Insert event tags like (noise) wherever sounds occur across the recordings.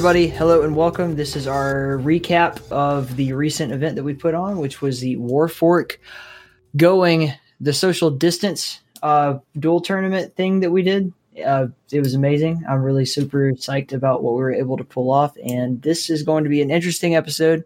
Everybody, hello and welcome. This is our recap of the recent event that we put on, which was the Warfork going the social distance uh, duel tournament thing that we did. Uh, it was amazing. I'm really super psyched about what we were able to pull off, and this is going to be an interesting episode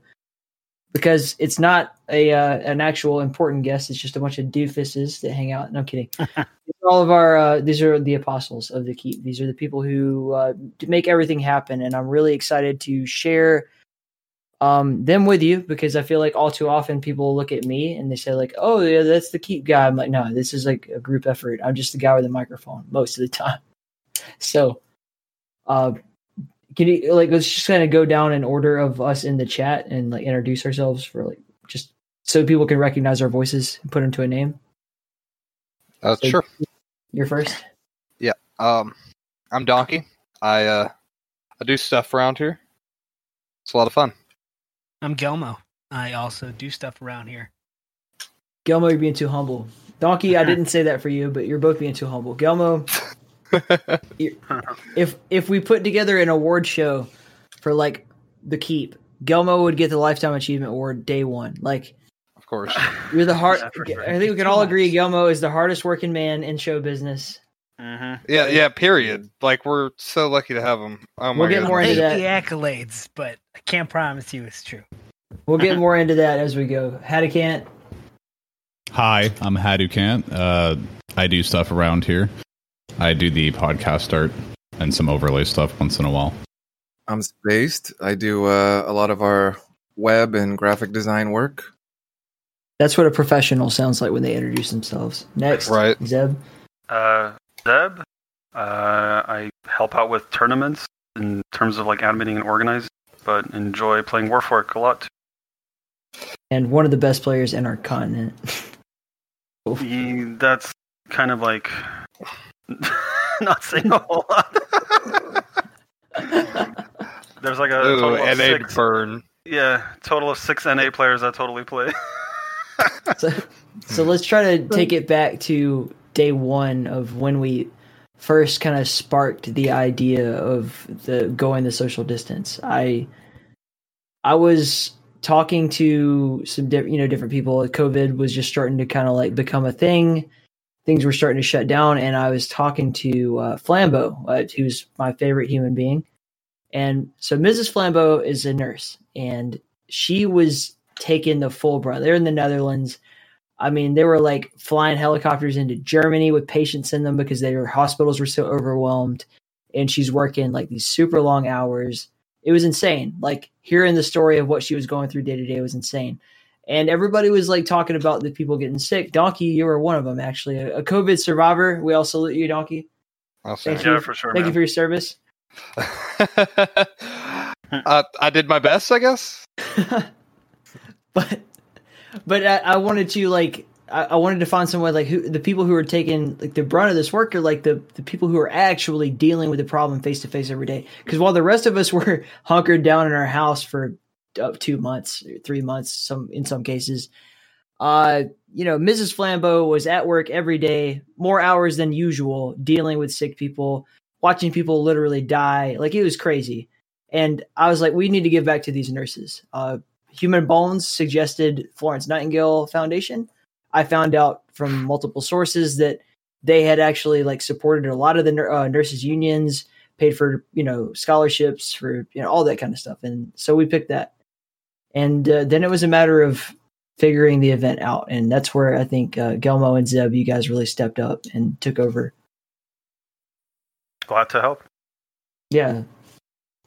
because it's not a uh, an actual important guest. It's just a bunch of doofuses that hang out. No I'm kidding. (laughs) all of our uh, these are the apostles of the keep. These are the people who uh, make everything happen, and I'm really excited to share um, them with you because I feel like all too often people look at me and they say like, "Oh yeah, that's the keep guy." I'm like, no, this is like a group effort. I'm just the guy with the microphone most of the time. (laughs) So, uh, can you like let's just kind of go down in order of us in the chat and like introduce ourselves for like just so people can recognize our voices and put them to a name. Uh, So- sure. You're first. Yeah. Um, I'm Donkey. I uh, I do stuff around here. It's a lot of fun. I'm Gelmo. I also do stuff around here. Gelmo, you're being too humble. Donkey, I (laughs) didn't say that for you, but you're both being too humble. Gelmo, (laughs) (laughs) if if we put together an award show for like the keep, Gelmo would get the lifetime achievement award day one. Like of course. you're the hard. Yeah. I think we can all agree Gelmo is the hardest working man in show business. Mm-hmm. Yeah, yeah. Period. Like we're so lucky to have him. Oh We'll get God. more into that. the accolades, but I can't promise you it's true. We'll get more into that as we go. Hadicant, Hi, I'm Hadukant. Uh, I do stuff around here. I do the podcast art and some overlay stuff once in a while. I'm Spaced. I do uh, a lot of our web and graphic design work. that's what a professional sounds like when they introduce themselves. Next, Right. Zeb. Uh, Zeb, uh, I help out with tournaments in terms of like animating and organizing, but enjoy playing Warfork a lot. Too. and one of the best players in our continent. He- that's kind of like (laughs) not saying a whole lot. (laughs) There's like a Ooh, total of and they six, burn. yeah, total of six NA players that totally play. (laughs) so, so let's try to take it back to day one of when we first kind of sparked the idea of the going the social distance. I I was talking to some different you know different people. COVID was just starting to kind of like become a thing. Things were starting to shut down, and I was talking to uh, Flambeau, uh, who's my favorite human being. And so Mrs. Flambeau is a nurse, and she was taking the full brunt. They're in the Netherlands. I mean, they were like flying helicopters into Germany with patients in them because their hospitals were so overwhelmed. And she's working like these super long hours. It was insane. Like hearing the story of what she was going through day to day was insane. And everybody was like talking about the people getting sick. Donkey, you were one of them, actually, a, a COVID survivor. We all salute you, Donkey. I'll Thank you. yeah, for sure. Thank you for your service. (laughs) uh, I did my best, I guess. (laughs) but but I, I wanted to like I, I wanted to find someone like who the people who are taking like the brunt of this work are like the the people who are actually dealing with the problem face to face every day. Because while the rest of us (laughs) were hunkered down in our house for up two months, three months, some in some cases, uh, you know, Mrs. Flambeau was at work every day, more hours than usual, dealing with sick people, watching people literally die. Like it was crazy. And I was like, we need to give back to these nurses. Uh, Human Bones suggested Florence Nightingale Foundation. I found out from multiple sources that they had actually like supported a lot of the uh, nurses unions, paid for you know scholarships for you know all that kind of stuff, and so we picked that. And uh, then it was a matter of figuring the event out, and that's where I think uh, Gelmo and Zeb, you guys really stepped up and took over. Glad to help. Yeah.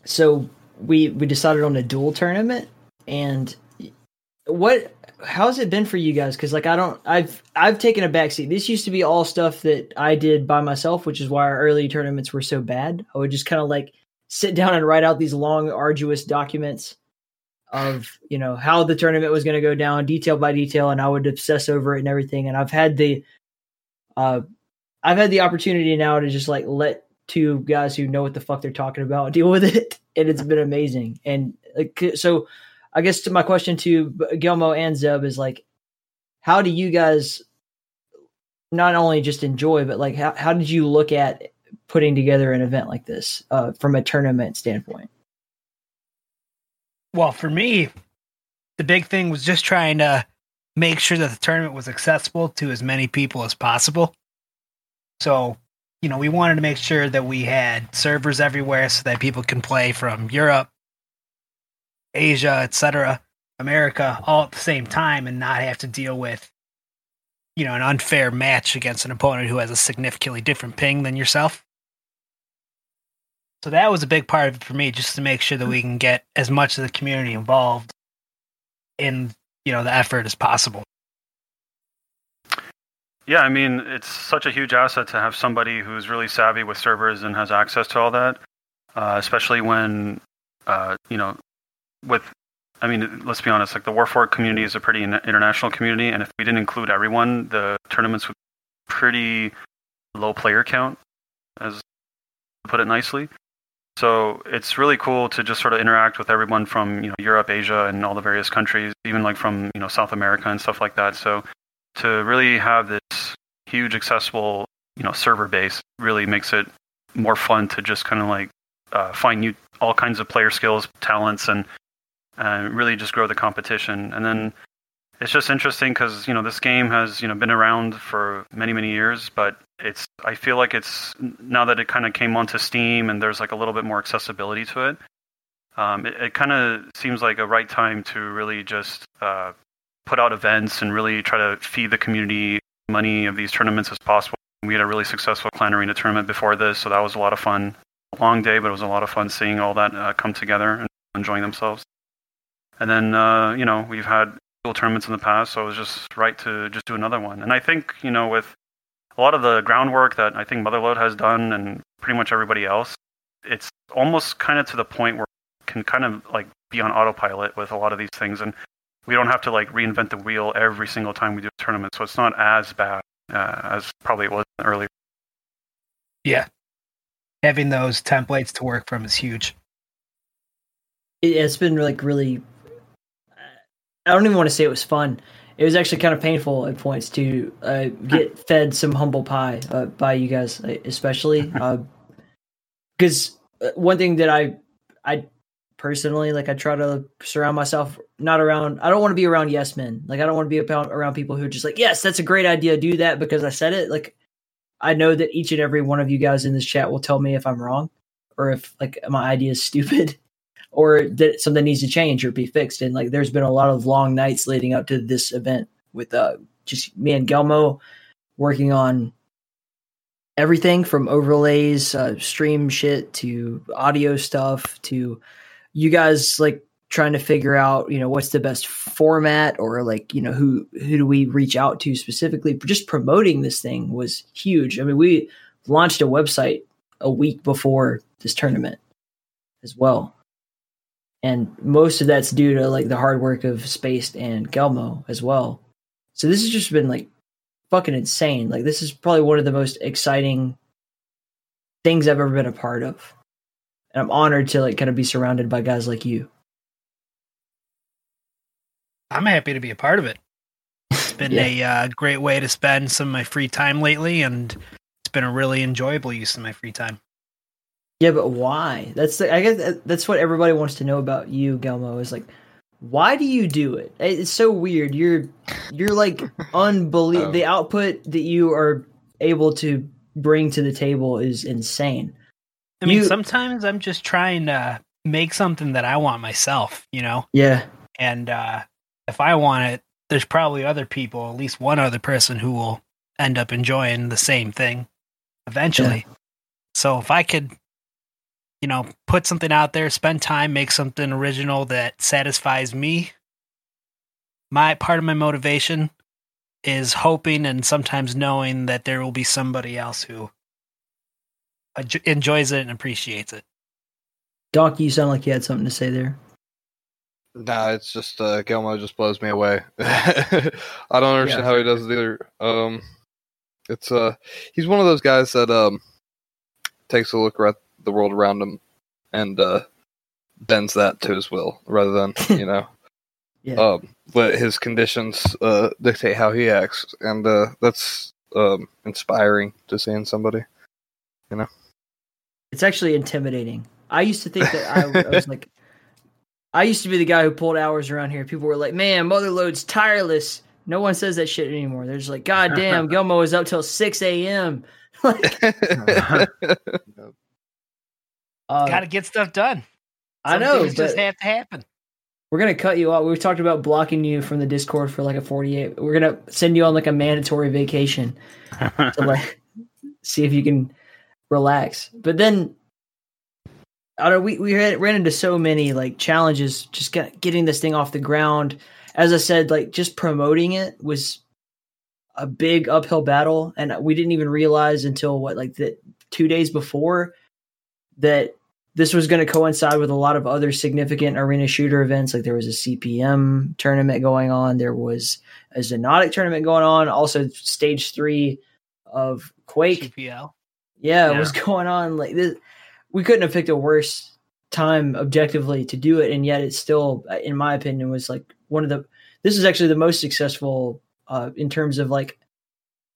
So we we decided on a duel tournament and what how's it been for you guys cuz like I don't I've I've taken a backseat. This used to be all stuff that I did by myself, which is why our early tournaments were so bad. I would just kind of like sit down and write out these long arduous documents of, you know, how the tournament was going to go down detail by detail and I would obsess over it and everything and I've had the uh I've had the opportunity now to just like let two guys who know what the fuck they're talking about (laughs) deal with it, and it's been amazing. And like, so, I guess to my question to Gilmo and Zeb is like, how do you guys not only just enjoy, but like, how how did you look at putting together an event like this uh, from a tournament standpoint? Well, for me, the big thing was just trying to make sure that the tournament was accessible to as many people as possible. So, you know, we wanted to make sure that we had servers everywhere so that people can play from Europe, Asia, etc., America all at the same time and not have to deal with you know, an unfair match against an opponent who has a significantly different ping than yourself. So that was a big part of it for me, just to make sure that we can get as much of the community involved in, you know, the effort as possible. Yeah, I mean, it's such a huge asset to have somebody who's really savvy with servers and has access to all that, uh, especially when, uh, you know, with I mean, let's be honest. Like the Warfork community is a pretty international community, and if we didn't include everyone, the tournaments would be pretty low player count, as put it nicely. So it's really cool to just sort of interact with everyone from you know Europe, Asia, and all the various countries, even like from you know South America and stuff like that. So to really have this huge accessible you know server base really makes it more fun to just kind of like uh, find new all kinds of player skills, talents, and and really just grow the competition. And then it's just interesting because you know this game has you know been around for many many years, but it's I feel like it's now that it kind of came onto Steam and there's like a little bit more accessibility to it. Um, it, it kind of seems like a right time to really just uh, put out events and really try to feed the community money of these tournaments as possible. We had a really successful Clan Arena tournament before this, so that was a lot of fun. A long day, but it was a lot of fun seeing all that uh, come together and enjoying themselves. And then, uh, you know, we've had tournaments in the past, so it was just right to just do another one. And I think, you know, with a lot of the groundwork that I think Motherload has done and pretty much everybody else, it's almost kind of to the point where can kind of like be on autopilot with a lot of these things. And we don't have to like reinvent the wheel every single time we do a tournament. So it's not as bad uh, as probably it was earlier. Yeah. Having those templates to work from is huge. It's been like really I don't even want to say it was fun. It was actually kind of painful at points to uh, get (laughs) fed some humble pie uh, by you guys, (laughs) uh, especially because uh, one thing that I I personally like I try to surround myself not around. I don't want to be around yes men. Like I don't want to be about, around people who are just like yes, that's a great idea. Do that because I said it. Like I know that each and every one of you guys in this chat will tell me if I'm wrong or if like my idea is stupid or that something needs to change or be fixed. And like, there's been a lot of long nights leading up to this event with uh, just me and Gelmo working on everything from overlays, uh, stream shit to audio stuff to you guys like trying to figure out, you know, what's the best format or like, you know, who who do we reach out to specifically? Just promoting this thing was huge. I mean, we launched a website a week before this tournament as well and most of that's due to like the hard work of Spaced and Gelmo as well. So this has just been like fucking insane. Like this is probably one of the most exciting things I've ever been a part of. And I'm honored to like kind of be surrounded by guys like you. I'm happy to be a part of it. It's been (laughs) yeah. a uh, great way to spend some of my free time lately, and it's been a really enjoyable use of my free time. Yeah, but why? That's the, I guess that's what everybody wants to know about you, Gelmo. Is like, why do you do it? It's so weird. You're you're like unbelievable. (laughs) Oh. The output that you are able to bring to the table is insane. I mean, you, sometimes I'm just trying to make something that I want myself. You know? Yeah. And uh, if I want it, there's probably other people, at least one other person, who will end up enjoying the same thing eventually. Yeah. So if I could you know, put something out there, spend time, make something original that satisfies me. My part of my motivation is hoping and sometimes knowing that there will be somebody else who enjoys it and appreciates it. Doc, you sound like you had something to say there. Nah, it's just uh, Gelmo just blows me away. (laughs) I don't understand yeah. how he does it either. Um, it's uh, he's one of those guys that um takes a look at the world around him and uh, bends that to his will rather than (laughs) you know yeah. um, let his conditions uh, dictate how he acts and uh, that's um, inspiring to see in somebody you know It's actually intimidating. I used to think that I, (laughs) I was like, I used to be the guy who pulled hours around here. People were like, "Man, Motherlode's tireless." No one says that shit anymore. They're just like, "God damn, (laughs) Gilmo is up till six a.m." like, uh, Got to get stuff done. I know, things just have to happen. We're gonna cut you off. We've talked about blocking you from the Discord for like a forty-eight. We're gonna send you on like a mandatory vacation to (laughs) like see if you can relax. But then I don't. We we ran into so many like challenges just get, getting this thing off the ground. As I said, like just promoting it was a big uphill battle, and we didn't even realize until what like the two days before that this was going to coincide with a lot of other significant arena shooter events. Like there was a CPM tournament going on, there was a Xonotic tournament going on, also stage three of Quake. QPL. Yeah, it was going on. Like this, we couldn't have picked a worse time objectively to do it, and yet it still, in my opinion, was like one of the. This is actually the most successful uh, in terms of like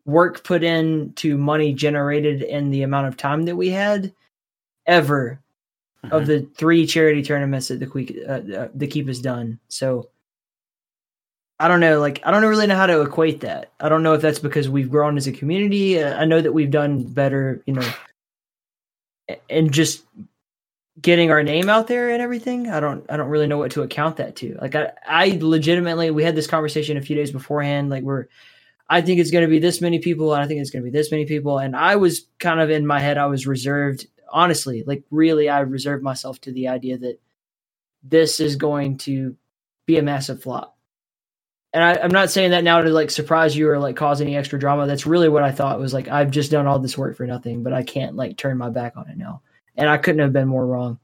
work put in to money generated and the amount of time that we had ever of the three charity tournaments that the Keep, uh, uh, the Keep has done. So I don't know, like I don't really know how to equate that. I don't know if that's because we've grown as a community. Uh, I know that we've done better, you know, and just getting our name out there and everything. I don't I don't really know what to account that to. Like I I legitimately we had this conversation a few days beforehand like we're I think it's going to be this many people and I think it's going to be this many people and I was kind of in my head I was reserved honestly like really I reserved myself to the idea that this is going to be a massive flop. And I, I'm not saying that now to like surprise you or like cause any extra drama. That's really what I thought was like I've just done all this work for nothing, but I can't like turn my back on it now. And I couldn't have been more wrong.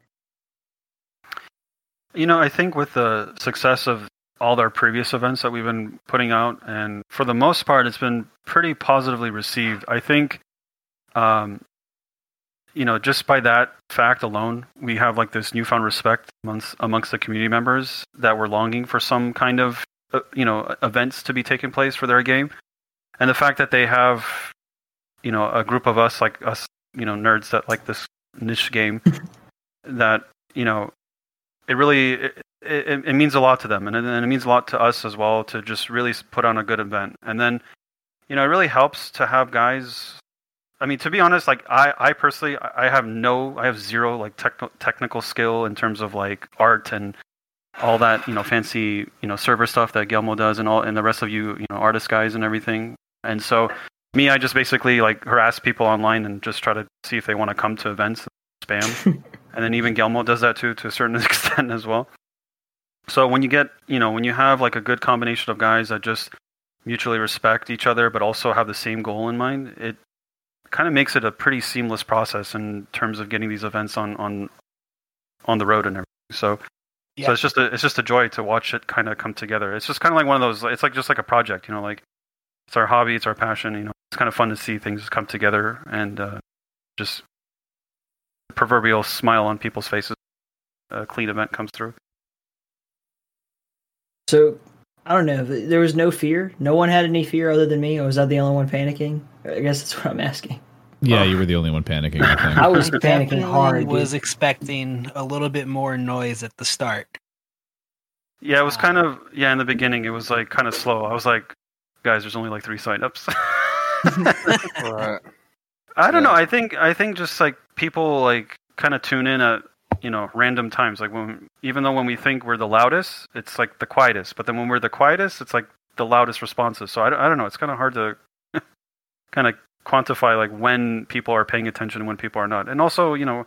You know, I think with the success of all our previous events that we've been putting out, and for the most part, it's been pretty positively received. I think, um, you know, just by that fact alone, we have like this newfound respect amongst amongst the community members that were longing for some kind of, uh, you know, events to be taking place for their game, and the fact that they have, you know, a group of us like us, you know, nerds that like this niche game, (laughs) that you know it really it, it, it means a lot to them. And, and it means a lot to us as well to just really put on a good event. And then you know it really helps to have guys i mean to be honest like i i personally i have no i have zero like techno technical skill in terms of like art and all that you know fancy you know server stuff that Gelmo does and all and the rest of you you know artist guys and everything and so me i just basically like harass people online and just try to see if they want to come to events and spam (laughs) and then even Gelmo does that too to a certain (laughs) extent as well. So when you get, you know, when you have like a good combination of guys that just mutually respect each other but also have the same goal in mind, it kind of makes it a pretty seamless process in terms of getting these events on on on the road and everything. So Yeah. so it's just a it's just a joy to watch it kind of come together. It's just kind of like one of those. It's like just like a project, you know, like it's our hobby, it's our passion. You know, it's kind of fun to see things come together and uh, just proverbial smile on people's faces. A clean event comes through. So I don't know. There was no fear. No one had any fear other than me. Or was I the only one panicking? I guess that's what I'm asking. Yeah, oh. you were the only one panicking. I think. (laughs) I was panicking definitely hard. dude. Was expecting a little bit more noise at the start. Yeah, it was kind uh, of yeah. In the beginning, it was like kind of slow. I was like, guys, there's only like three signups. (laughs) Right. I don't know. I think I think just like people like kind of tune in at you know random times. Like when even though when we think we're the loudest, it's like the quietest. But then when we're the quietest, it's like the loudest responses. So I, don't- I don't know. It's kind of hard to (laughs) kind of quantify like when people are paying attention and when people are not. And also, you know,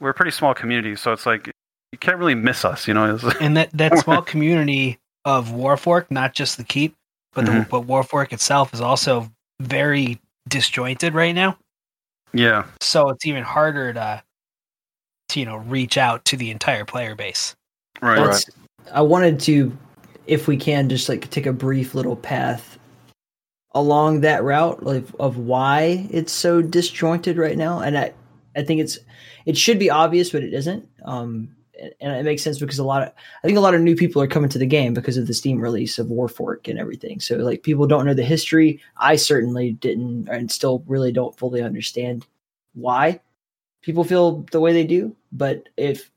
we're a pretty small community, so it's like you can't really miss us. You know, (laughs) And that, that (laughs) small community of Warfork, not just the keep, but the Mhm. but Warfork itself is also very disjointed right now. yeah. So it's even harder to, to you know reach out to the entire player base. Right. That's, I wanted to, if we can, just like take a brief little path along that route of, of why it's so disjointed right now. And I, I think it's, it should be obvious, but it isn't. Um, and- and it makes sense because a lot of, I think a lot of new people are coming to the game because of the Steam release of Warfork and everything. So like people don't know the history. I certainly didn't, and still really don't fully understand why. People feel the way they do. But if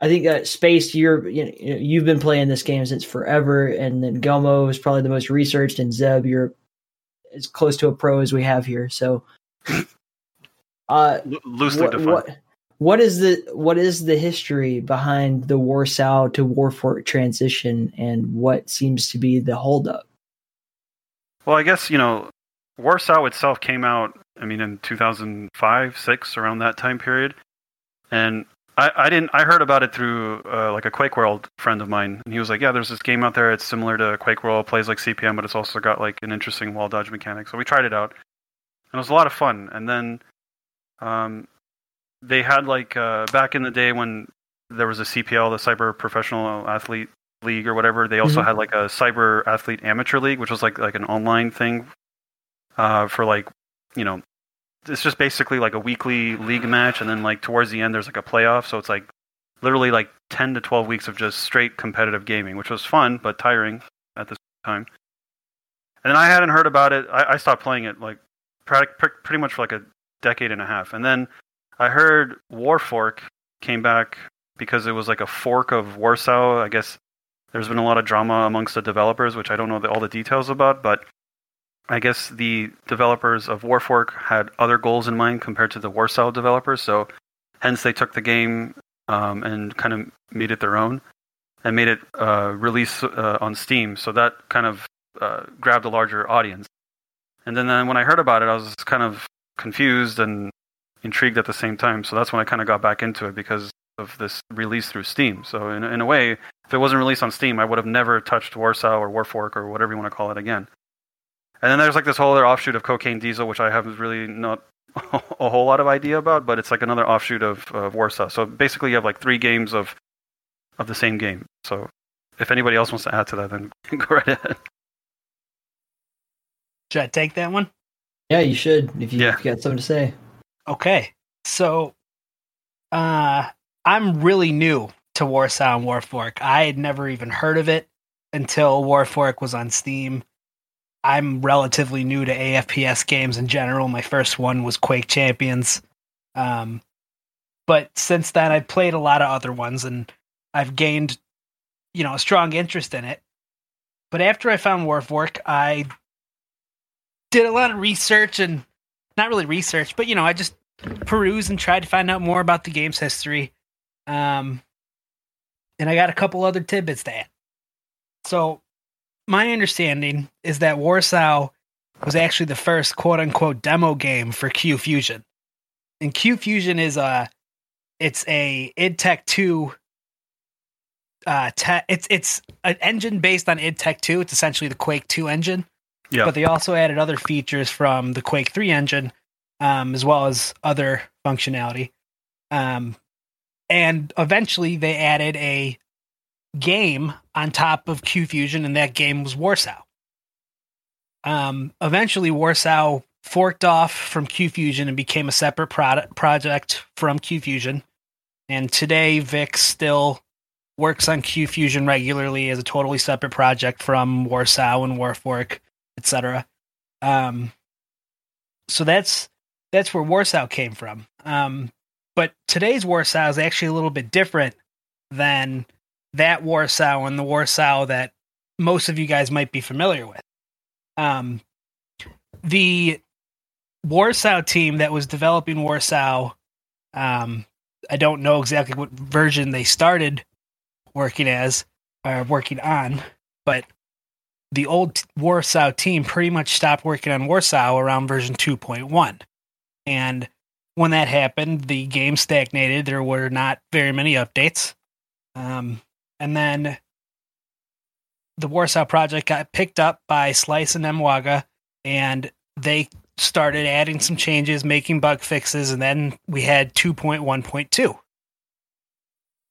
I think that space, you're you know, you've been playing this game since forever, and then Gelmo is probably the most researched, and Zeb, you're as close to a pro as we have here. So, uh, loosely what, defined. what what is the what is the history behind the Warsow to Warfork transition, and what seems to be the holdup? Well, I guess you know, Warsow itself came out. I mean, in 2005, six, around that time period, and I, I didn't. I heard about it through uh, like a Quake World friend of mine, and he was like, "Yeah, there's this game out there. It's similar to Quake World. Plays like CPM, but it's also got like an interesting wall dodge mechanic." So we tried it out, and it was a lot of fun. And then, um, they had like uh, back in the day when there was a CPL, the Cyber Professional Athlete League or whatever. They also Mhm. had like a Cyber Athlete Amateur League, which was like like an online thing uh, for like you know it's just basically like a weekly league match, and then like towards the end there's like a playoff. So it's like literally like ten to twelve weeks of just straight competitive gaming, which was fun but tiring at the time. And then I hadn't heard about it. I, I stopped playing it like pretty much for like a decade and a half, and then I heard Warfork came back because it was like a fork of Warsow. I guess there's been a lot of drama amongst the developers, which I don't know the, all the details about, but I guess the developers of Warfork had other goals in mind compared to the Warsow developers, so hence they took the game um, and kind of made it their own and made it uh, release uh, on Steam. So that kind of uh, grabbed a larger audience. And then, then when I heard about it, I was kind of confused and intrigued at the same time. So that's when I kind of got back into it because of this release through Steam. So in, in a way, if it wasn't released on Steam, I would have never touched Warsow or Warfork or whatever you want to call it again. And then there's like this whole other offshoot of Cocaine Diesel, which I have really not (laughs) a whole lot of idea about, but it's like another offshoot of, of Warsow. So basically, you have like three games of of the same game. So if anybody else wants to add to that, then (laughs) go right ahead. Should I take that one? Yeah, you should if you, Yeah. if you got something to say. Okay. So uh I'm really new to Warsow and Warfork. I had never even heard of it until Warfork was on Steam. I'm relatively new to AFPS games in general. My first one was Quake Champions. Um but since then I've played a lot of other ones and I've gained you know a strong interest in it. But after I found Warfork, I did a lot of research and not really research, but you know, I just perused and tried to find out more about the game's history. Um, and I got a couple other tidbits to add. So, my understanding is that Warsow was actually the first quote unquote demo game for Qfusion. And Qfusion is a it's a id Tech 2 uh te- it's it's an engine based on id Tech 2. It's essentially the Quake 2 engine Yeah. but they also added other features from the Quake 3 engine, um, as well as other functionality. Um, and eventually they added a game on top of Qfusion, and that game was Warsow. Um, eventually, Warsow forked off from Qfusion and became a separate product project from Qfusion. And today, Vic still works on Qfusion regularly as a totally separate project from Warsow and Warfork etc. Um, so that's that's where Warsow came from. Um, but today's Warsow is actually a little bit different than that Warsow and the Warsow that most of you guys might be familiar with. Um, the Warsow team that was developing Warsow, um, I don't know exactly what version they started working as or working on, but the old Warsow team pretty much stopped working on Warsow around version 2.1. And when that happened, the game stagnated. There were not very many updates. Um, and then the Warsow project got picked up by Slice and Mwaga, and they started adding some changes, making bug fixes, and then we had 2.1.2.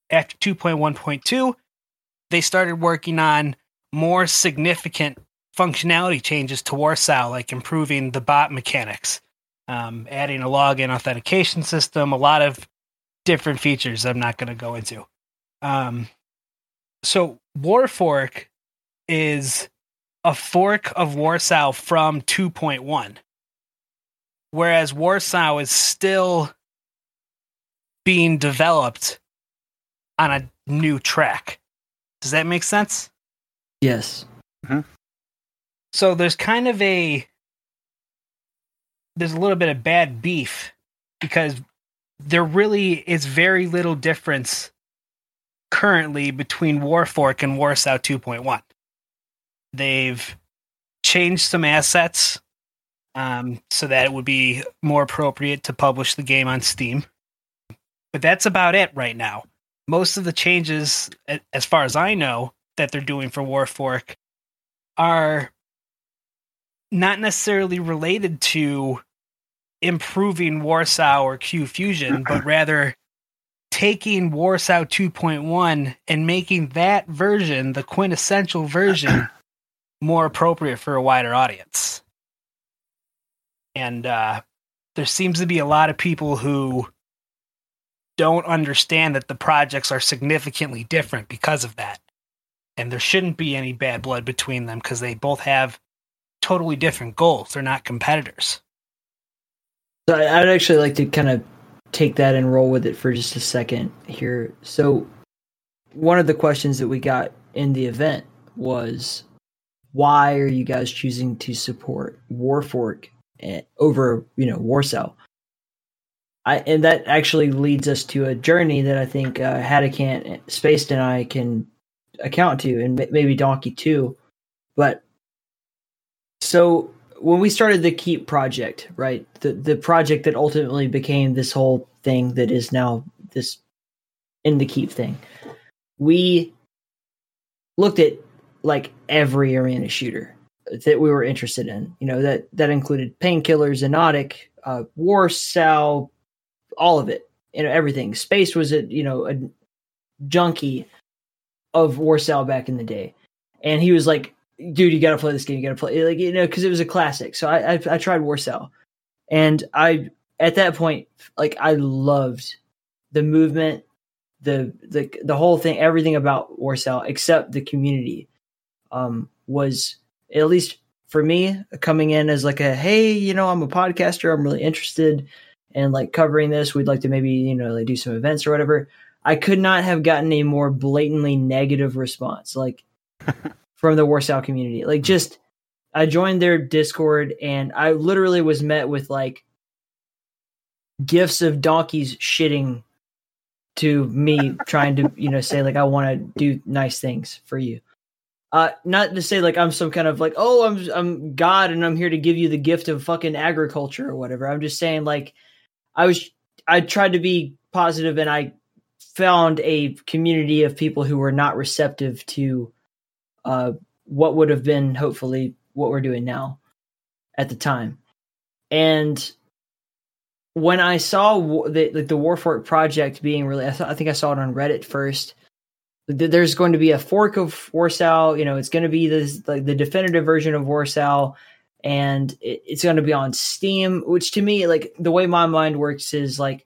After 2.1.2, they started working on more significant functionality changes to Warsow, like improving the bot mechanics, um, adding a login authentication system, a lot of different features I'm not going to go into. Um, so Warfork is a fork of Warsow from 2.1, whereas Warsow is still being developed on a new track. Does that make sense? Yes. Mm-hmm. So there's kind of a there's a little bit of bad beef because there really is very little difference currently between Warfork and Warsow 2.1. They've changed some assets um, so that it would be more appropriate to publish the game on Steam. But that's about it right now. Most of the changes, as far as I know, that they're doing for Warfork are not necessarily related to improving Warsow or Qfusion, but (clears throat) rather taking Warsow 2.1 and making that version, the quintessential version, (clears throat) more appropriate for a wider audience. And uh, there seems to be a lot of people who don't understand that the projects are significantly different because of that. And there shouldn't be any bad blood between them because they both have totally different goals. They're not competitors. So I'd actually like to kind of take that and roll with it for just a second here. So one of the questions that we got in the event was why are you guys choosing to support Warfork eh, over, you know, Warsow? I and that actually leads us to a journey that I think uh, Hadicant, Spaced, and I can account to, and ma- maybe Donkey too. But so when we started the Keep project, right, the the project that ultimately became this whole thing that is now this in the Keep thing, we looked at like every arena shooter that we were interested in. You know that that included painkillers, Xonotic, uh, Warsow, all of it. You know everything. Space was a you know a junkie of Warsow back in the day, and he was like, "Dude, you got to play this game. You got to play like you know because it was a classic." So I, I I tried Warsow, and I at that point like I loved the movement, the the the whole thing, everything about Warsow except the community um, was at least for me coming in as like a hey, you know, I'm a podcaster. I'm really interested in like covering this. We'd like to maybe you know like do some events or whatever. I could not have gotten a more blatantly negative response like (laughs) from the Warsow community. Like just I joined their Discord and I literally was met with like gifts of donkeys shitting to me (laughs) trying to, you know, say like I want to do nice things for you. Uh not to say like I'm some kind of like, oh, I'm I'm God and I'm here to give you the gift of fucking agriculture or whatever. I'm just saying like I was I tried to be positive and I found a community of people who were not receptive to uh, what would have been hopefully what we're doing now at the time. And when I saw the like the Warfork project being really, I, th- I think I saw it on Reddit first. There's going to be a fork of Warsow. You know, it's going to be this like the definitive version of Warsow, and it, it's going to be on Steam. Which to me, like the way my mind works is like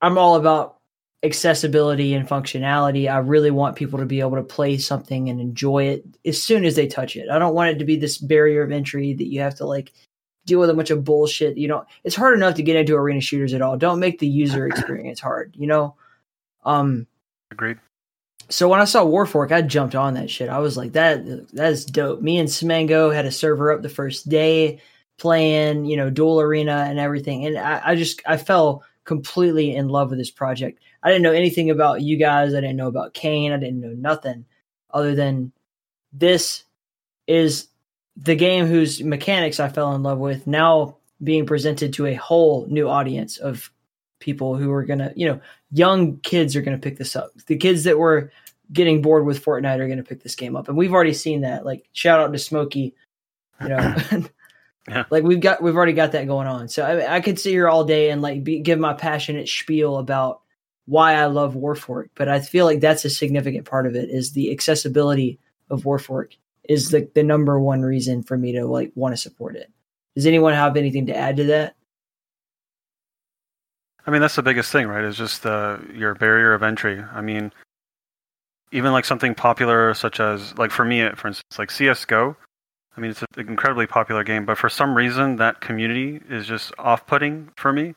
I'm all about accessibility and functionality. I really want people to be able to play something and enjoy it as soon as they touch it. I don't want it to be this barrier of entry that you have to like deal with a bunch of bullshit. You know, it's hard enough to get into arena shooters at all. Don't make the user (laughs) experience hard, you know? Um Agreed. so when I saw Warfork, I jumped on that shit. I was like, that that is dope. Me and Smango had a server up the first day playing, you know, duel arena and everything. And I, I just I fell completely in love with this project. I didn't know anything about you guys. I didn't know about Kane. I didn't know nothing other than this is the game whose mechanics I fell in love with now being presented to a whole new audience of people who are gonna, you know, young kids are gonna pick this up. The kids that were getting bored with Fortnite are gonna pick this game up, and we've already seen that. Like, shout out to Smokey, you know. (clears throat) (laughs) Yeah. Like we've got, we've already got that going on. So I, I could sit here all day and like be, give my passionate spiel about why I love Warfork, but I feel like that's a significant part of it is the accessibility of Warfork is the, the number one reason for me to like want to support it. Does anyone have anything to add to that? I mean, that's the biggest thing, right? Is just uh, your barrier of entry. I mean, even like something popular such as, like for me, for instance, like CS:GO. I mean, it's an incredibly popular game, but for some reason, that community is just off-putting for me,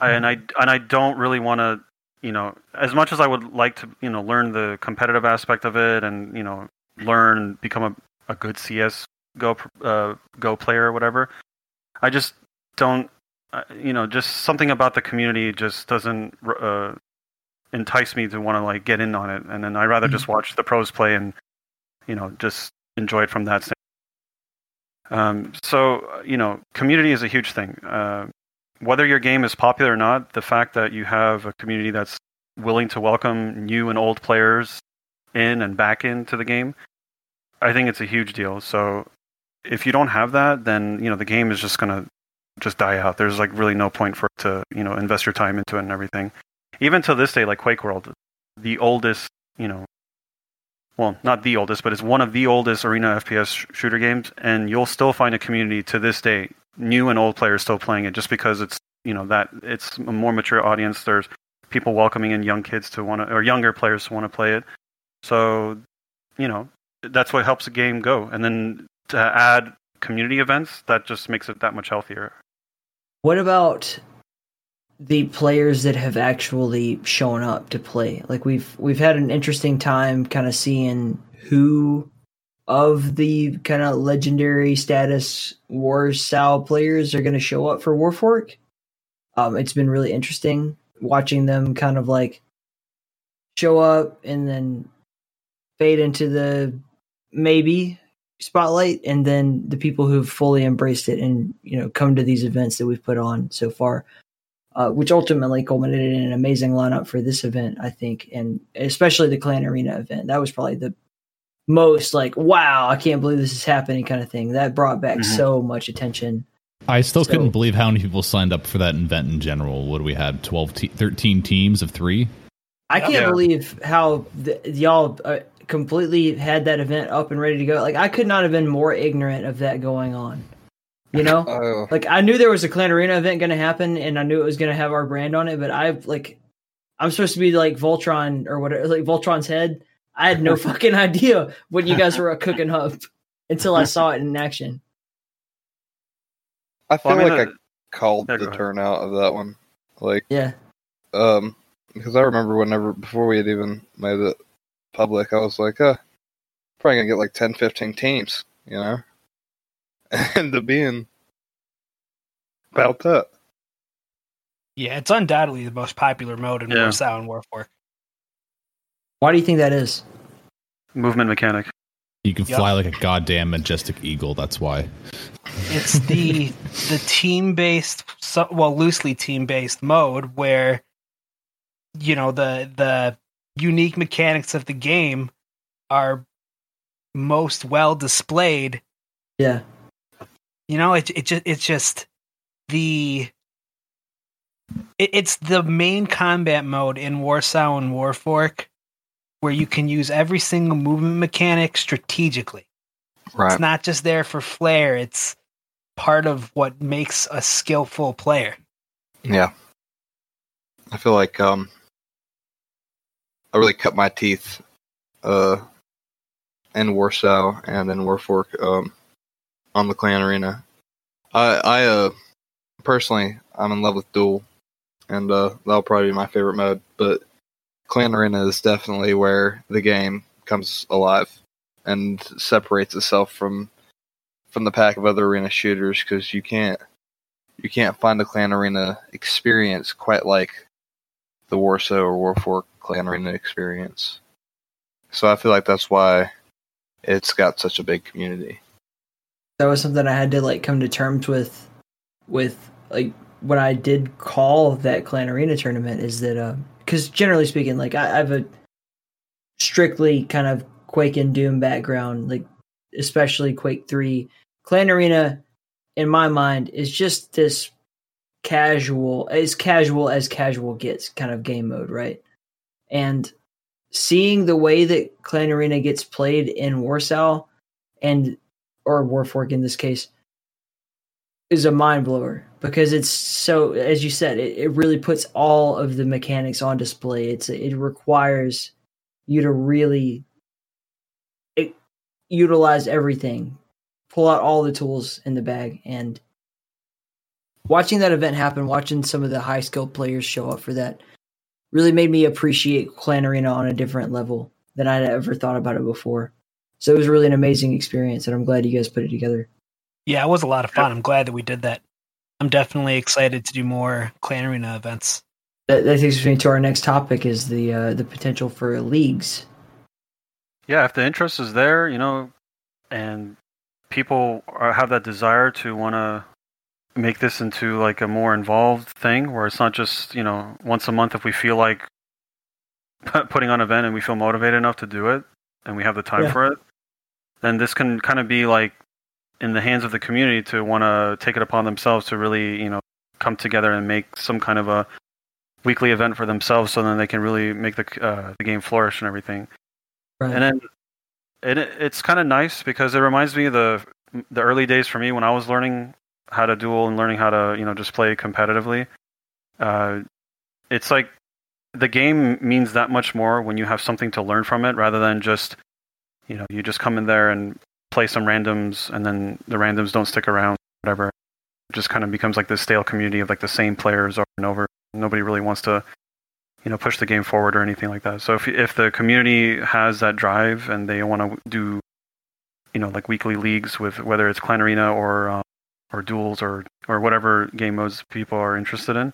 I, and I and I don't really want to you know, as much as I would like to, you know, learn the competitive aspect of it and you know, learn become a, a good CS go uh, go player or whatever, I just don't. Uh, you know, just something about the community just doesn't uh, entice me to want to like get in on it, and then I rather mm-hmm. just watch the pros play and you know just enjoy it from that standpoint. Um, so you know, community is a huge thing. Uh, whether your game is popular or not, the fact that you have a community that's willing to welcome new and old players in and back into the game, I think it's a huge deal. So if you don't have that, then you know the game is just gonna just die out. There's like really no point for it to you know invest your time into it and everything. Even to this day, like Quake World, the oldest you know, well not the oldest, but it's one of the oldest arena FPS shooter games, and you'll still find a community to this day, new and old players still playing it, just because it's you know that it's a more mature audience. There's people welcoming in young kids to want to or younger players to want to play it. So you know that's what helps a game go. And then to add community events, that just makes it that much healthier. What about the players that have actually shown up to play? Like we've we've had an interesting time kind of seeing who of the kind of legendary status Warsow players are going to show up for Warfork. Um, it's been really interesting watching them kind of like show up and then fade into the maybe spotlight and then the people who've fully embraced it and you know come to these events that we've put on so far uh, which ultimately culminated in an amazing lineup for this event i think and especially the clan arena event that was probably the most like wow i can't believe this is happening kind of thing that brought back mm-hmm. so much attention i still so, couldn't believe how many people signed up for that event in general what do we have? 12 te- 13 teams of three I can't yeah. believe how the, y'all uh, completely had that event up and ready to go. Like I could not have been more ignorant of that going on. You know, (laughs) oh. like I knew there was a Clan Arena event going to happen, and I knew it was going to have our brand on it. But I like, I'm supposed to be like Voltron or whatever, like Voltron's head. I had no (laughs) fucking idea what you guys were cooking up until I saw it in action. I feel well, I mean, like uh, I called the turnout of that one. Like, yeah, um, because I remember whenever before we had even made it public, I was like, uh, probably gonna get like 10, 15 teams, you know, (laughs) and to being about that. Yeah, it's undoubtedly the most popular mode in yeah. Warsow and Warfork. Why do you think that is? Movement mechanic. You can yep. fly like a goddamn majestic eagle. That's why. It's the (laughs) the team based, well, loosely team based mode where you know the the unique mechanics of the game are most well displayed. Yeah. You know, it it just it's just the it, it's the main combat mode in Warsow and Warfork where you can use every single movement mechanic strategically. Right. It's not just there for flair, it's part of what makes a skillful player. Yeah. I feel like um I really cut my teeth uh, in Warsow and in Warfork um, on the Clan Arena. I, I uh, personally, I'm in love with Duel, and uh, that'll probably be my favorite mode. But Clan Arena is definitely where the game comes alive and separates itself from from the pack of other arena shooters because you can't you can't find a Clan Arena experience quite like the Warsow or War Warfork Clan Arena experience. So I feel like that's why it's got such a big community. That was something I had to like come to terms with with like when I did call that Clan Arena tournament is that because uh, generally speaking, like I, I have a strictly kind of Quake and Doom background, like especially Quake Three. Clan Arena, in my mind, is just this casual, as casual as casual gets kind of game mode, right? And seeing the way that Clan Arena gets played in Warsow and or Warfork in this case is a mind blower because it's so as you said it, it really puts all of the mechanics on display it's it requires you to really it, utilize everything pull out all the tools in the bag and watching that event happen watching some of the high skilled players show up for that really made me appreciate Clan Arena on a different level than I'd ever thought about it before. So it was really an amazing experience, and I'm glad you guys put it together. Yeah, it was a lot of fun. I'm glad that we did that. I'm definitely excited to do more Clan Arena events. That, that takes me to our next topic: is the uh, the potential for leagues. Yeah, if the interest is there, you know, and people are, have that desire to want to make this into like a more involved thing, where it's not just you know once a month if we feel like (laughs) putting on an event and we feel motivated enough to do it and we have the time Yeah. for it, then this can kind of be like in the hands of the community to want to take it upon themselves to really, you know, come together and make some kind of a weekly event for themselves, so then they can really make the uh, the game flourish and everything. Right. And then it, it's kind of nice because it reminds me of the the early days for me when I was learning how to duel and learning how to you know just play competitively. Uh, it's like the game means that much more when you have something to learn from it rather than just you know you just come in there and play some randoms and then the randoms don't stick around whatever. It just kind of becomes like this stale community of like the same players over and over. Nobody really wants to you know push the game forward or anything like that. So if if the community has that drive and they want to do you know like weekly leagues with whether it's clan arena or um, or duels or or whatever game modes people are interested in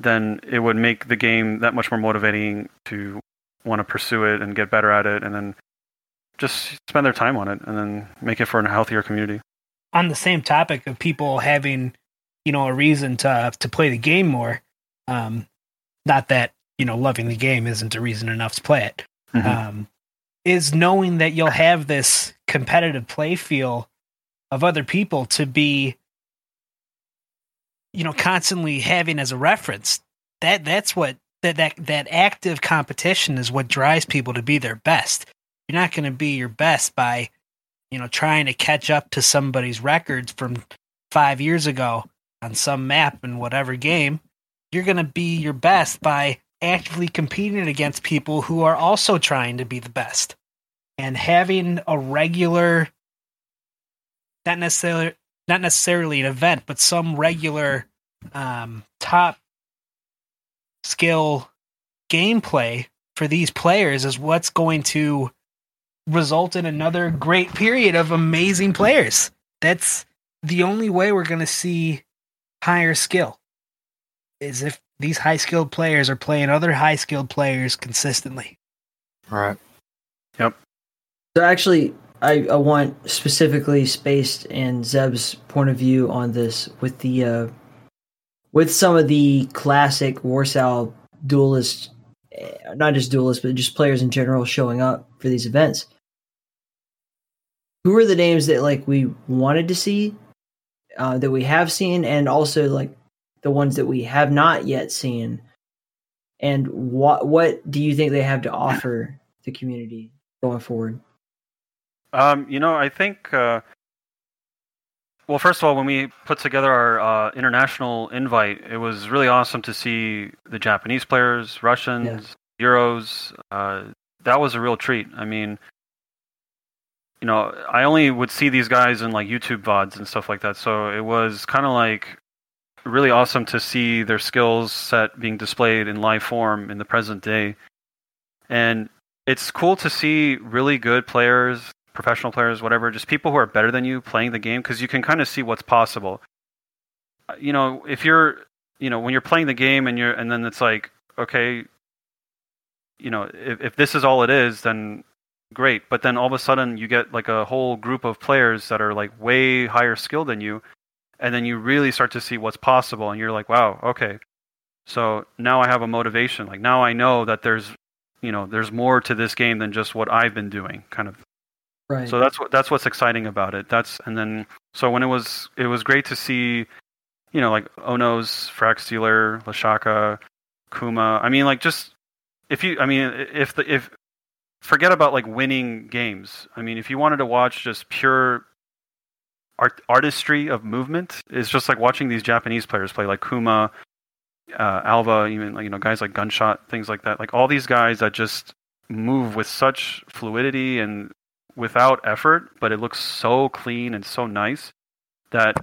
then it would make the game that much more motivating to want to pursue it and get better at it. And then just spend their time on it and then make it for a healthier community On the same topic of people having, you know, a reason to to play the game more, um, not that you know loving the game isn't a reason enough to play it. Mhm. Um, is knowing that you'll have this competitive play feel of other people to be, you know, constantly having as a reference. That that's what that that that active competition is what drives people to be their best. You're not going to be your best by, you know, trying to catch up to somebody's records from five years ago on some map in whatever game. You're going to be your best by actively competing against people who are also trying to be the best and having a regular not necessarily not necessarily an event but some regular um, top skill gameplay for these players is what's going to result in another great period of amazing players that's the only way we're going to see higher skill is if these high skilled players are playing other high skilled players consistently. All right. Yep. So actually, I, I want specifically spaced and Zeb's point of view on this with the uh, with some of the classic Warsow duelists, eh, not just duelists, but just players in general showing up for these events. Who are the names that like we wanted to see, uh, that we have seen, and also like the ones that we have not yet seen, and what what do you think they have to offer the community going forward? Um, you know, I think. Uh, well, first of all, when we put together our uh, international invite, it was really awesome to see the Japanese players, Russians, Euros. Uh, that was a real treat. I mean, you know, I only would see these guys in like YouTube vods and stuff like that, so it was kind of like really awesome to see their skills set being displayed in live form in the present day. And it's cool to see really good players, professional players, whatever, just people who are better than you playing the game because you can kind of see what's possible. Uh, You know, if you're, you know, when you're playing the game and you're, and then it's like, okay, you know, if, if this is all it is, then great. But then all of a sudden you get like a whole group of players that are like way higher skill than you, and then you really start to see what's possible, and you're like, wow, okay. So now I have a motivation. Like now I know that there's, you know, there's more to this game than just what I've been doing, kind of Right. so that's what that's what's exciting about it. That's and then so when it was it was great to see, you know, like Ono's Frax Stealer, Lashaka, Kuma. I mean, like just if you, I mean, if the if forget about like winning games. I mean, if you wanted to watch just pure art artistry of movement, it's just like watching these Japanese players play, like Kuma, uh, Alva, even like you know guys like Gunshot, things like that. Like all these guys that just move with such fluidity and without effort, but it looks so clean and so nice that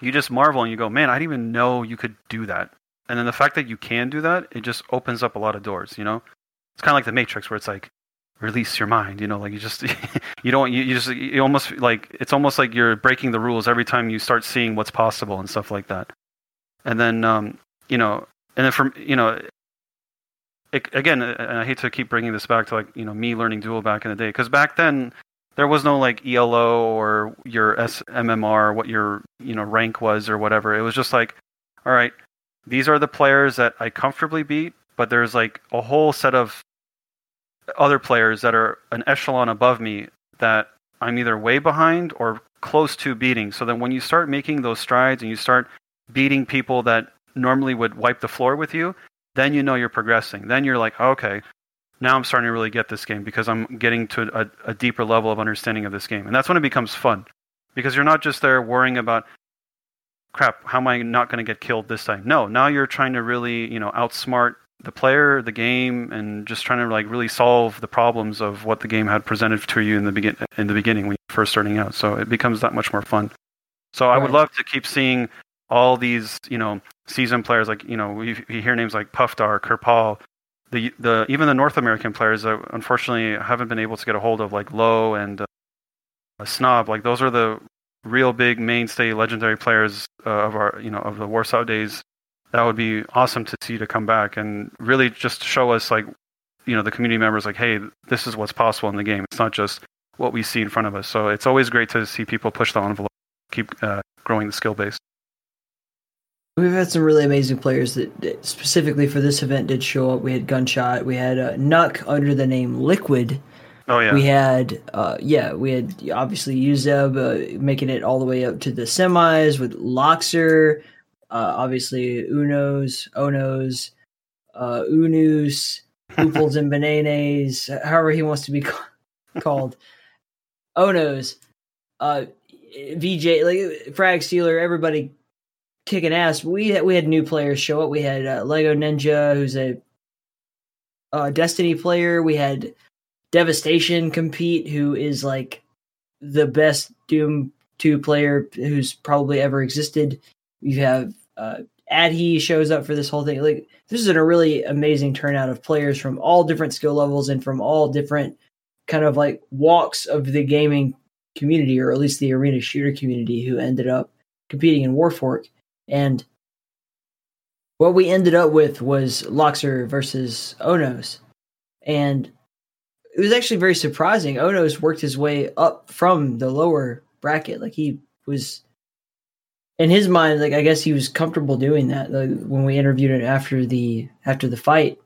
you just marvel and you go, man, I didn't even know you could do that. and then the fact that you can do that, it just opens up a lot of doors. You know, it's kind of like the Matrix, where it's like release your mind. You know, like you just (laughs) you don't you, you just you almost like it's almost like you're breaking the rules every time you start seeing what's possible and stuff like that. And then um, you know, and then from you know. Again, and I hate to keep bringing this back to like you know me learning duel back in the day because back then there was no like ELO or your SMMR, what your you know rank was or whatever. It was just like, all right, these are the players that I comfortably beat, but there's like a whole set of other players that are an echelon above me that I'm either way behind or close to beating. So then when you start making those strides and you start beating people that normally would wipe the floor with you, then you know you're progressing. Then you're like, oh, okay, now I'm starting to really get this game because I'm getting to a, a deeper level of understanding of this game. And that's when it becomes fun because you're not just there worrying about crap, how am I not going to get killed this time? No, now you're trying to really, you know, outsmart the player, the game, and just trying to like really solve the problems of what the game had presented to you in the begin in the beginning when you're first starting out. So it becomes that much more fun. So right. I would love to keep seeing all these, you know, seasoned players like, you know, we, we hear names like Puffdar, Kerpal, the the even the North American players that unfortunately haven't been able to get a hold of, like Low and uh, Snob, like those are the real big mainstay legendary players uh, of our you know of the Warsow days. That would be awesome to see to come back and really just show us like you know the community members like, hey, this is what's possible in the game. It's not just what we see in front of us. So it's always great to see people push the envelope, keep uh, growing the skill base. We've had some really amazing players that, that, specifically for this event did show up. We had Gunshot. We had uh, Nuck under the name Liquid. Oh yeah. We had uh, yeah, we had obviously Uzeb uh, making it all the way up to the semis with Loxer, uh, obviously Unos, Onos, uh, Unus, (laughs) Ooples and Bananes, however he wants to be (laughs) called. Onos, uh, VJ, like Frag Stealer, everybody kicking ass. We had, we had new players show up. We had uh, Lego Ninja, who's a uh, Destiny player. We had Devastation compete, who is like the best Doom 2 player who's probably ever existed. You have uh, Adhe shows up for this whole thing. Like this is a really amazing turnout of players from all different skill levels and from all different kind of like walks of the gaming community, or at least the arena shooter community, who ended up competing in Warfork. And what we ended up with was Loxer versus Onos. And it was actually very surprising. Onos worked his way up from the lower bracket. Like he was in his mind, like I guess he was comfortable doing that. Like when we interviewed him after the after the fight,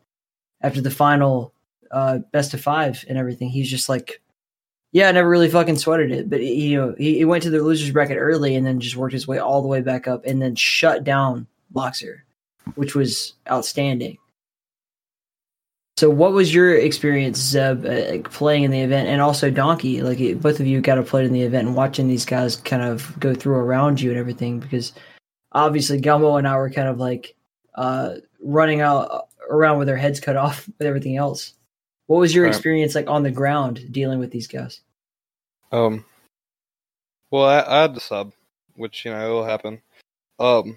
after the final uh best of five and everything, he's just like yeah, I never really fucking sweated it, but he, you know, he, he, went to the losers bracket early and then just worked his way all the way back up and then shut down Loxer, which was outstanding. So, what was your experience, Zeb, uh, playing in the event, and also Donkey? Like, both of you got to play in the event and watching these guys kind of go through around you and everything, because obviously Gelmo and I were kind of like uh, running out uh, around with their heads cut off (laughs) with everything else. What was your experience like on the ground dealing with these guys? Um, well, I, I had to sub, which you know will happen. Um,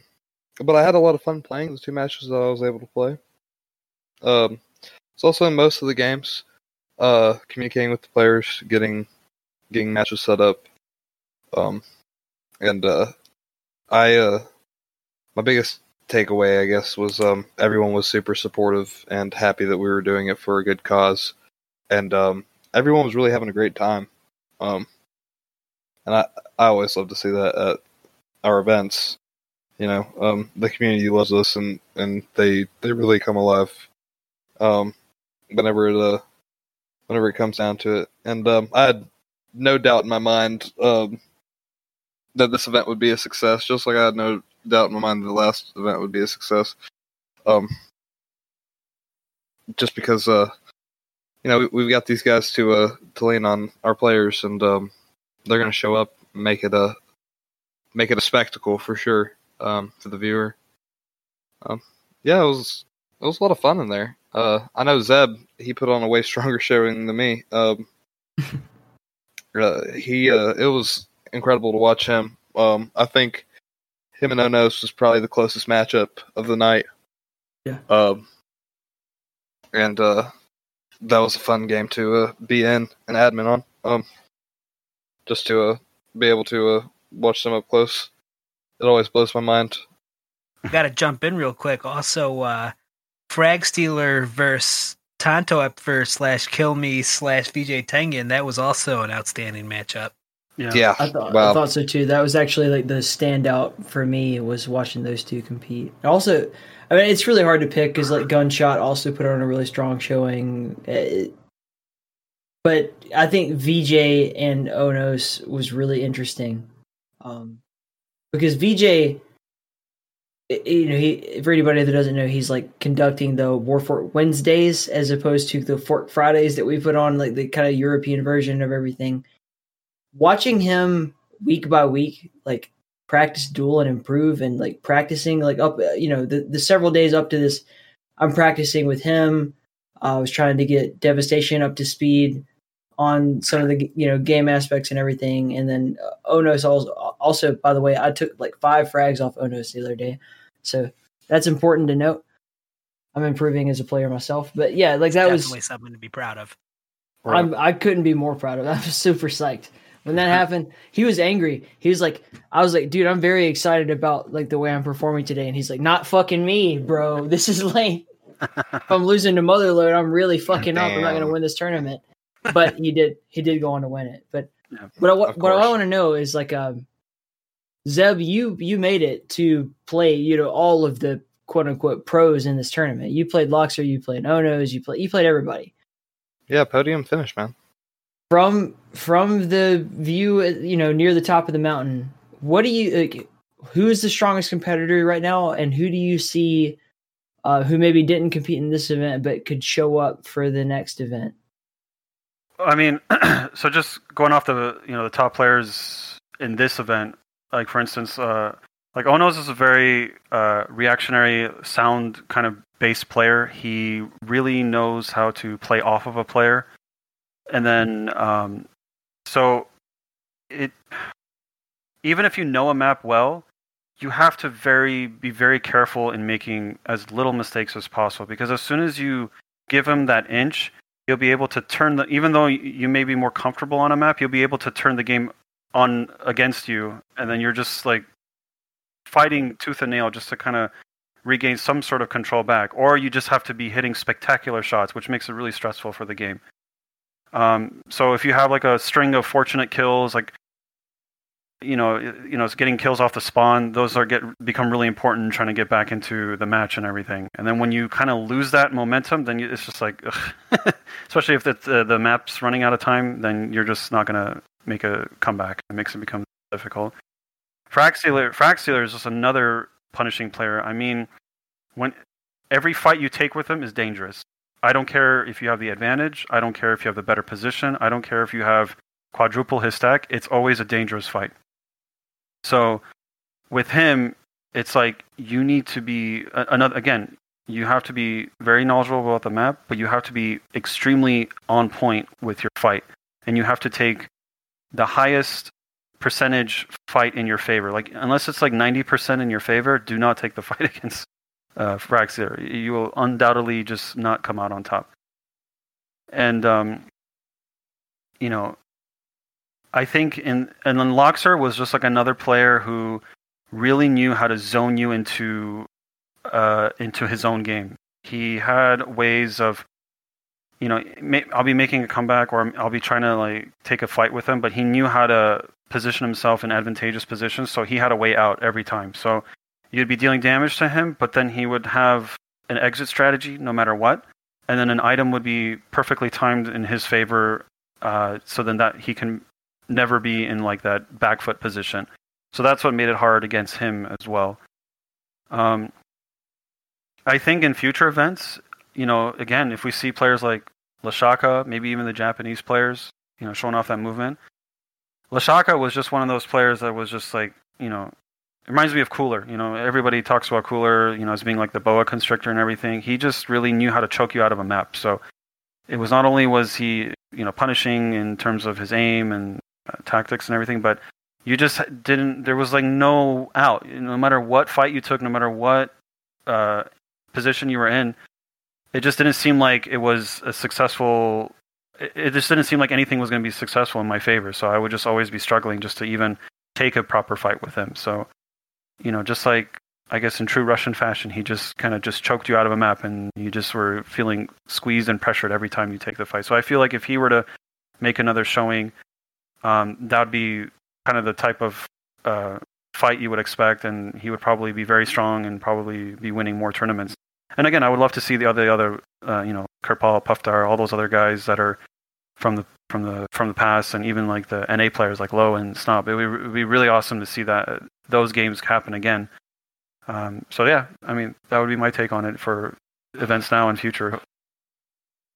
but I had a lot of fun playing the two matches that I was able to play. Um, it's also in most of the games, uh, communicating with the players, getting getting matches set up. Um, and uh, I uh, my biggest takeaway, I guess, was um, everyone was super supportive and happy that we were doing it for a good cause, and um, everyone was really having a great time. Um, and I, I always love to see that at our events. You know, um, the community loves us, and, and they they really come alive. Um, whenever it uh, whenever it comes down to it, and um, I had no doubt in my mind um, that this event would be a success, just like I had no doubt in my mind that the last event would be a success. Um, just because uh, you know we, have got these guys to uh to lean on our players, and um, they're going to show up, and make it a make it a spectacle for sure um, for the viewer. Um, yeah, it was it was a lot of fun in there. Uh, I know Zeb he put on a way (laughs) stronger showing than me. Um, (laughs) uh, he uh, it was incredible to watch him. Um, I think him and Onos was probably the closest matchup of the night. Yeah. Um, and uh, that was a fun game to uh, be in and admin on. Um, just to uh, be able to uh, watch them up close. It always blows my mind. (laughs) Got to jump in real quick. Also, uh, Frag Stealer versus Tonto up first slash Kill Me slash VJ Tengen. That was also an outstanding matchup. Yeah. Yeah. I thought Wow. I thought so too. That was actually like the standout for me was watching those two compete. Also, I mean, it's really hard to pick because like Gunshot also put on a really strong showing. Uh, but I think VJ and Onos was really interesting, um, because VJ, you know, he for anybody that doesn't know, he's like conducting the Warfork Wednesdays as opposed to the Fort Fridays that we put on, like the kind of European version of everything watching him week by week like practice duel and improve and like practicing like up uh, you know the, the several days up to this i'm practicing with him uh, i was trying to get devastation up to speed on some of the you know game aspects and everything and then uh, onos also, also by the way i took like five frags off onos the other day so that's important to note i'm improving as a player myself but yeah like that was Definitely something to be proud of. I'm, I couldn't be more proud of. It. (laughs) i'm super psyched when that happened. He was angry. He was like, I was like, dude, I'm very excited about like the way I'm performing today. And he's like, not fucking me, bro. (laughs) This is lame. if I'm losing to Motherload, I'm really fucking up. I'm not gonna win this tournament. But he did. He did go on to win it. But Yeah, what I, what, what I want to know is like, um, Zeb, you you made it to play, you know, all of the quote unquote pros in this tournament. You played Loxer, you played Onos, you played you played everybody. Yeah, podium finish, man. From from the view you know near the top of the mountain what do you like, who is the strongest competitor right now? And who do you see uh, who maybe didn't compete in this event but could show up for the next event? I mean, (clears throat) so just going off the you know the top players in this event, like for instance, uh, like Onos is a very uh, reactionary sound kind of bass player. He really knows how to play off of a player, and then um, so it even if you know a map well, you have to very be very careful in making as little mistakes as possible because as soon as you give him that inch you'll be able to turn the even though you may be more comfortable on a map you'll be able to turn the game on against you and then you're just like fighting tooth and nail just to kind of regain some sort of control back. Or you just have to be hitting spectacular shots which makes it really stressful for the game um, so if you have like a string of fortunate kills like you know you know it's getting kills off the spawn those are get become really important trying to get back into the match and everything. And then when you kind of lose that momentum then you, it's just like (laughs) especially if the, the the map's running out of time then you're just not to make a comeback. It makes it become difficult. Fraxealer Fraxealer is just another punishing player. I mean when every fight you take with him is dangerous i don't care if you have the advantage i don't care if you have the better position i don't care if you have quadruple his stack it's always a dangerous fight so with him, it's like you need to be another again. You have to be very knowledgeable about the map, but you have to be extremely on point with your fight, and you have to take the highest percentage fight in your favor. Like unless it's like ninety percent in your favor, do not take the (laughs) fight against uh, Fraxir. You will undoubtedly just not come out on top. And um, you know, I think in and then Loxer was just like another player who really knew how to zone you into uh, into his own game. He had ways of, you know, may, I'll be making a comeback or I'll be trying to like take a fight with him, but he knew how to position himself in advantageous positions, so he had a way out every time. So you'd be dealing damage to him, but then he would have an exit strategy no matter what, and then an item would be perfectly timed in his favor, uh, so then that he can never be in like that back foot position. So that's what made it hard against him as well. Um, I think in future events, you know, again, if we see players like Lashaka, maybe even the Japanese players, you know, showing off that movement, Lashaka was just one of those players that was just like, you know, it reminds me of Cooller. You know, everybody talks about Cooller, you know, as being like the boa constrictor and everything. He just really knew how to choke you out of a map. So it was not only was he, you know, punishing in terms of his aim and uh, tactics and everything, but you just didn't. There was like no out. No matter what fight you took, no matter what uh, position you were in, it just didn't seem like it was a successful. It, just didn't seem like anything was going to be successful in my favor. So I would just always be struggling just to even take a proper fight with him. So, you know, just like I guess in true Russian fashion, he just kind of just choked you out of a map, and you just were feeling squeezed and pressured every time you take the fight. So I feel like if he were to make another showing, um, that would be kind of the type of uh, fight you would expect, and he would probably be very strong and probably be winning more tournaments. And again, I would love to see the other other uh, you know Kirpal, Puffdar, all those other guys that are from the from the from the past, and even like the NA players like Low and Snob. It would, be really awesome to see that those games happen again. Um, so yeah, I mean that would be my take on it for events now and future.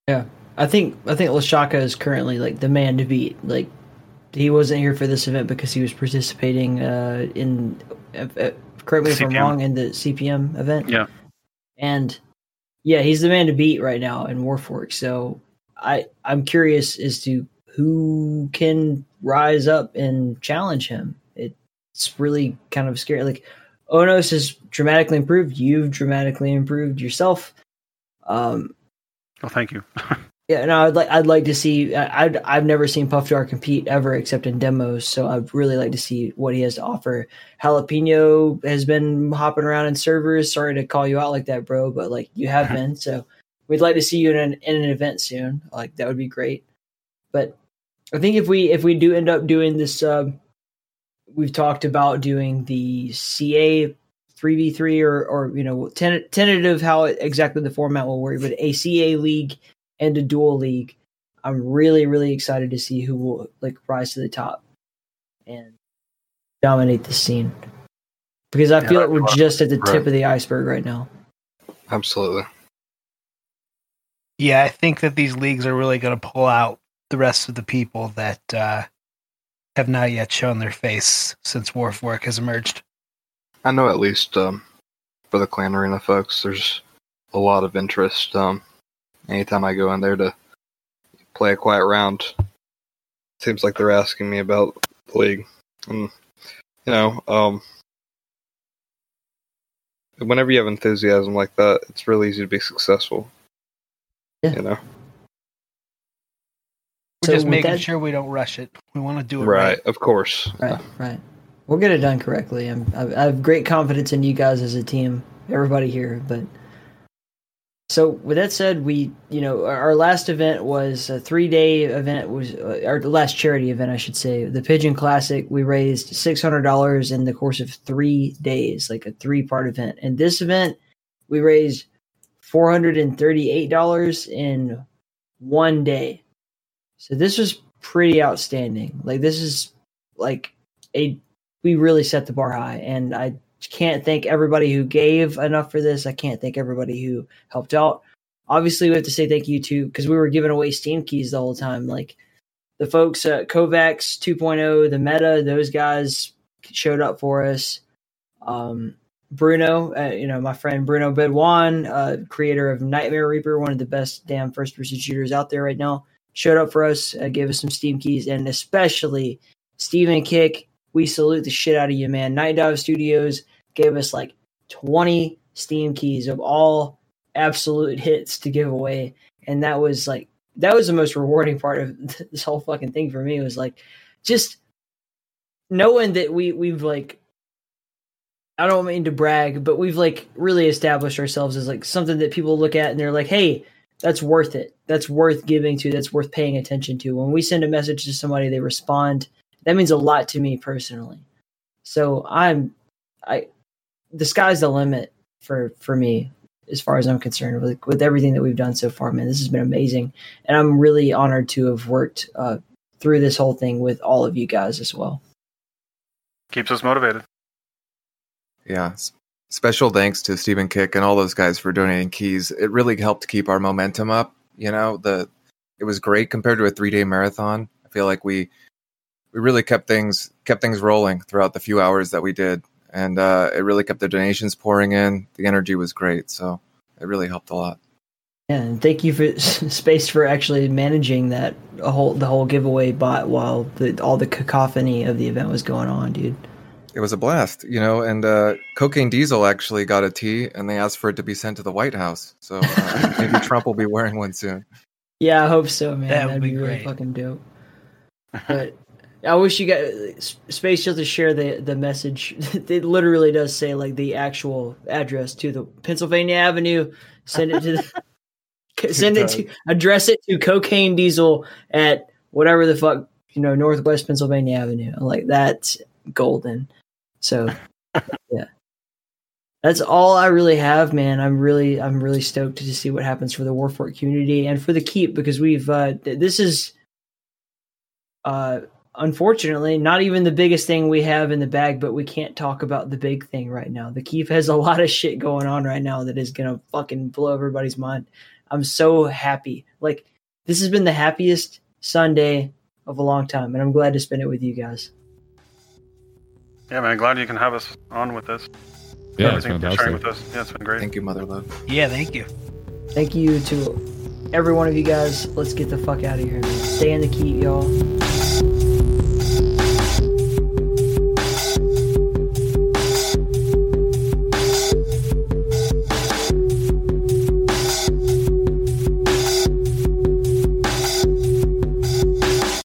Yeah, I think I think Lashaka is currently like the man to beat. Like he wasn't here for this event because he was participating uh, in. Uh, uh correct me if I'm wrong. In the CPM event. Yeah. And yeah, he's the man to beat right now in Warfork. So I I'm curious as to who can rise up and challenge him. It's really kind of scary. Like Onos has dramatically improved. You've dramatically improved yourself. Um, well, thank you. (laughs) Yeah, no, I'd like I'd like to see. I'd I've never seen Puffdar compete ever except in demos, so I'd really like to see what he has to offer. Jalapeno has been hopping around in servers. Sorry to call you out like that, bro, but like you have (laughs) been. So we'd like to see you in an in an event soon. Like that would be great. But I think if we if we do end up doing this, uh, we've talked about doing the CA three v three or or you know ten, tentative how exactly the format will work, but a CA league and a duel league. I'm really, really excited to see who will like rise to the top and dominate the scene. Because I yeah, feel like we're just at the right. tip of the iceberg right now. Absolutely. Yeah, I think that these leagues are really going to pull out the rest of the people that uh, have not yet shown their face since Warfork has emerged. I know at least um, for the Clan Arena folks, there's a lot of interest. Um, anytime I go in there to play a quiet round, seems like they're asking me about the league. And you know, um, whenever you have enthusiasm like that, it's really easy to be successful. Yeah. You know. We're so just making that, sure we don't rush it. We want to do it right. right. Of course. Right. Right. We'll get it done correctly. I'm, I have great confidence in you guys as a team, everybody here. But so with that said, we you know our last event was a three day event was uh, our last charity event I should say the Pigeon Classic. We raised six hundred dollars in the course of three days, like a three part event. And this event, we raised four hundred and thirty eight dollars in one day. So this was pretty outstanding. Like this is like a we really set the bar high, and I can't thank everybody who gave enough for this. I can't thank everybody who helped out. Obviously, we have to say thank you to because we were giving away Steam keys the whole time. Like the folks at KovaaK's 2.0, the Meta, those guys showed up for us. Um, Bruno, uh, you know, my friend Bruno Bedouin, uh, creator of Nightmare Reaper, one of the best damn first person shooters out there right now, showed up for us, uh, gave us some Steam keys, and especially Stephen Kick. We salute the shit out of you, man. Nightdive Studios gave us like 20 Steam keys of all absolute hits to give away. And that was like, that was the most rewarding part of (laughs) this whole fucking thing for me was like just knowing that we, we've like, I don't mean to brag, but we've like really established ourselves as like something that people look at and they're like, hey, that's worth it. That's worth giving to. That's worth paying attention to. When we send a message to somebody, they respond. That means a lot to me personally. So I'm, I, the sky's the limit for for me as far as I'm concerned with with everything that we've done so far. Man, this has been amazing, and I'm really honored to have worked uh, through this whole thing with all of you guys as well. Keeps us motivated. Yeah. Special thanks to Stephen Kick and all those guys for donating keys. It really helped keep our momentum up. You know, the it was great compared to a three day marathon. I feel like we we really kept things kept things rolling throughout the few hours that we did and uh, it really kept the donations pouring in. The energy was great, so it really helped a lot. Yeah, and thank you for (laughs) space for actually managing that whole the whole giveaway bot while the all the cacophony of the event was going on, dude. It was a blast, you know. And uh, Cocaine Diesel actually got a tee, and they asked for it to be sent to the White House. So uh, maybe (laughs) Trump will be wearing one soon. Yeah, I hope so, man. That would That'd be be, really fucking dope. But I wish you guys Space just to share the the message. (laughs) it literally does say like the actual address to the Pennsylvania Avenue. Send it to the, (laughs) send it to address it to Cocaine Diesel at whatever the fuck you know Northwest Pennsylvania Avenue. Like that's golden. So yeah. That's all I really have, man. I'm really, I'm really stoked to see what happens for the Warfork community and for the keep because we've. Uh, th- this is, uh, unfortunately, not even the biggest thing we have in the bag, but we can't talk about the big thing right now. The keep has a lot of shit going on right now that is gonna fucking blow everybody's mind. I'm so happy. Like this has been the happiest Sunday of a long time, and I'm glad to spend it with you guys. Yeah, man. Glad you can have us on with this. Yeah, it's Everything you're sharing fantastic. with us. Yeah, it's been great. Thank you, Motherload. Yeah, thank you. Thank you to every one of you guys. Let's get the fuck out of here. Stay in the keep, y'all.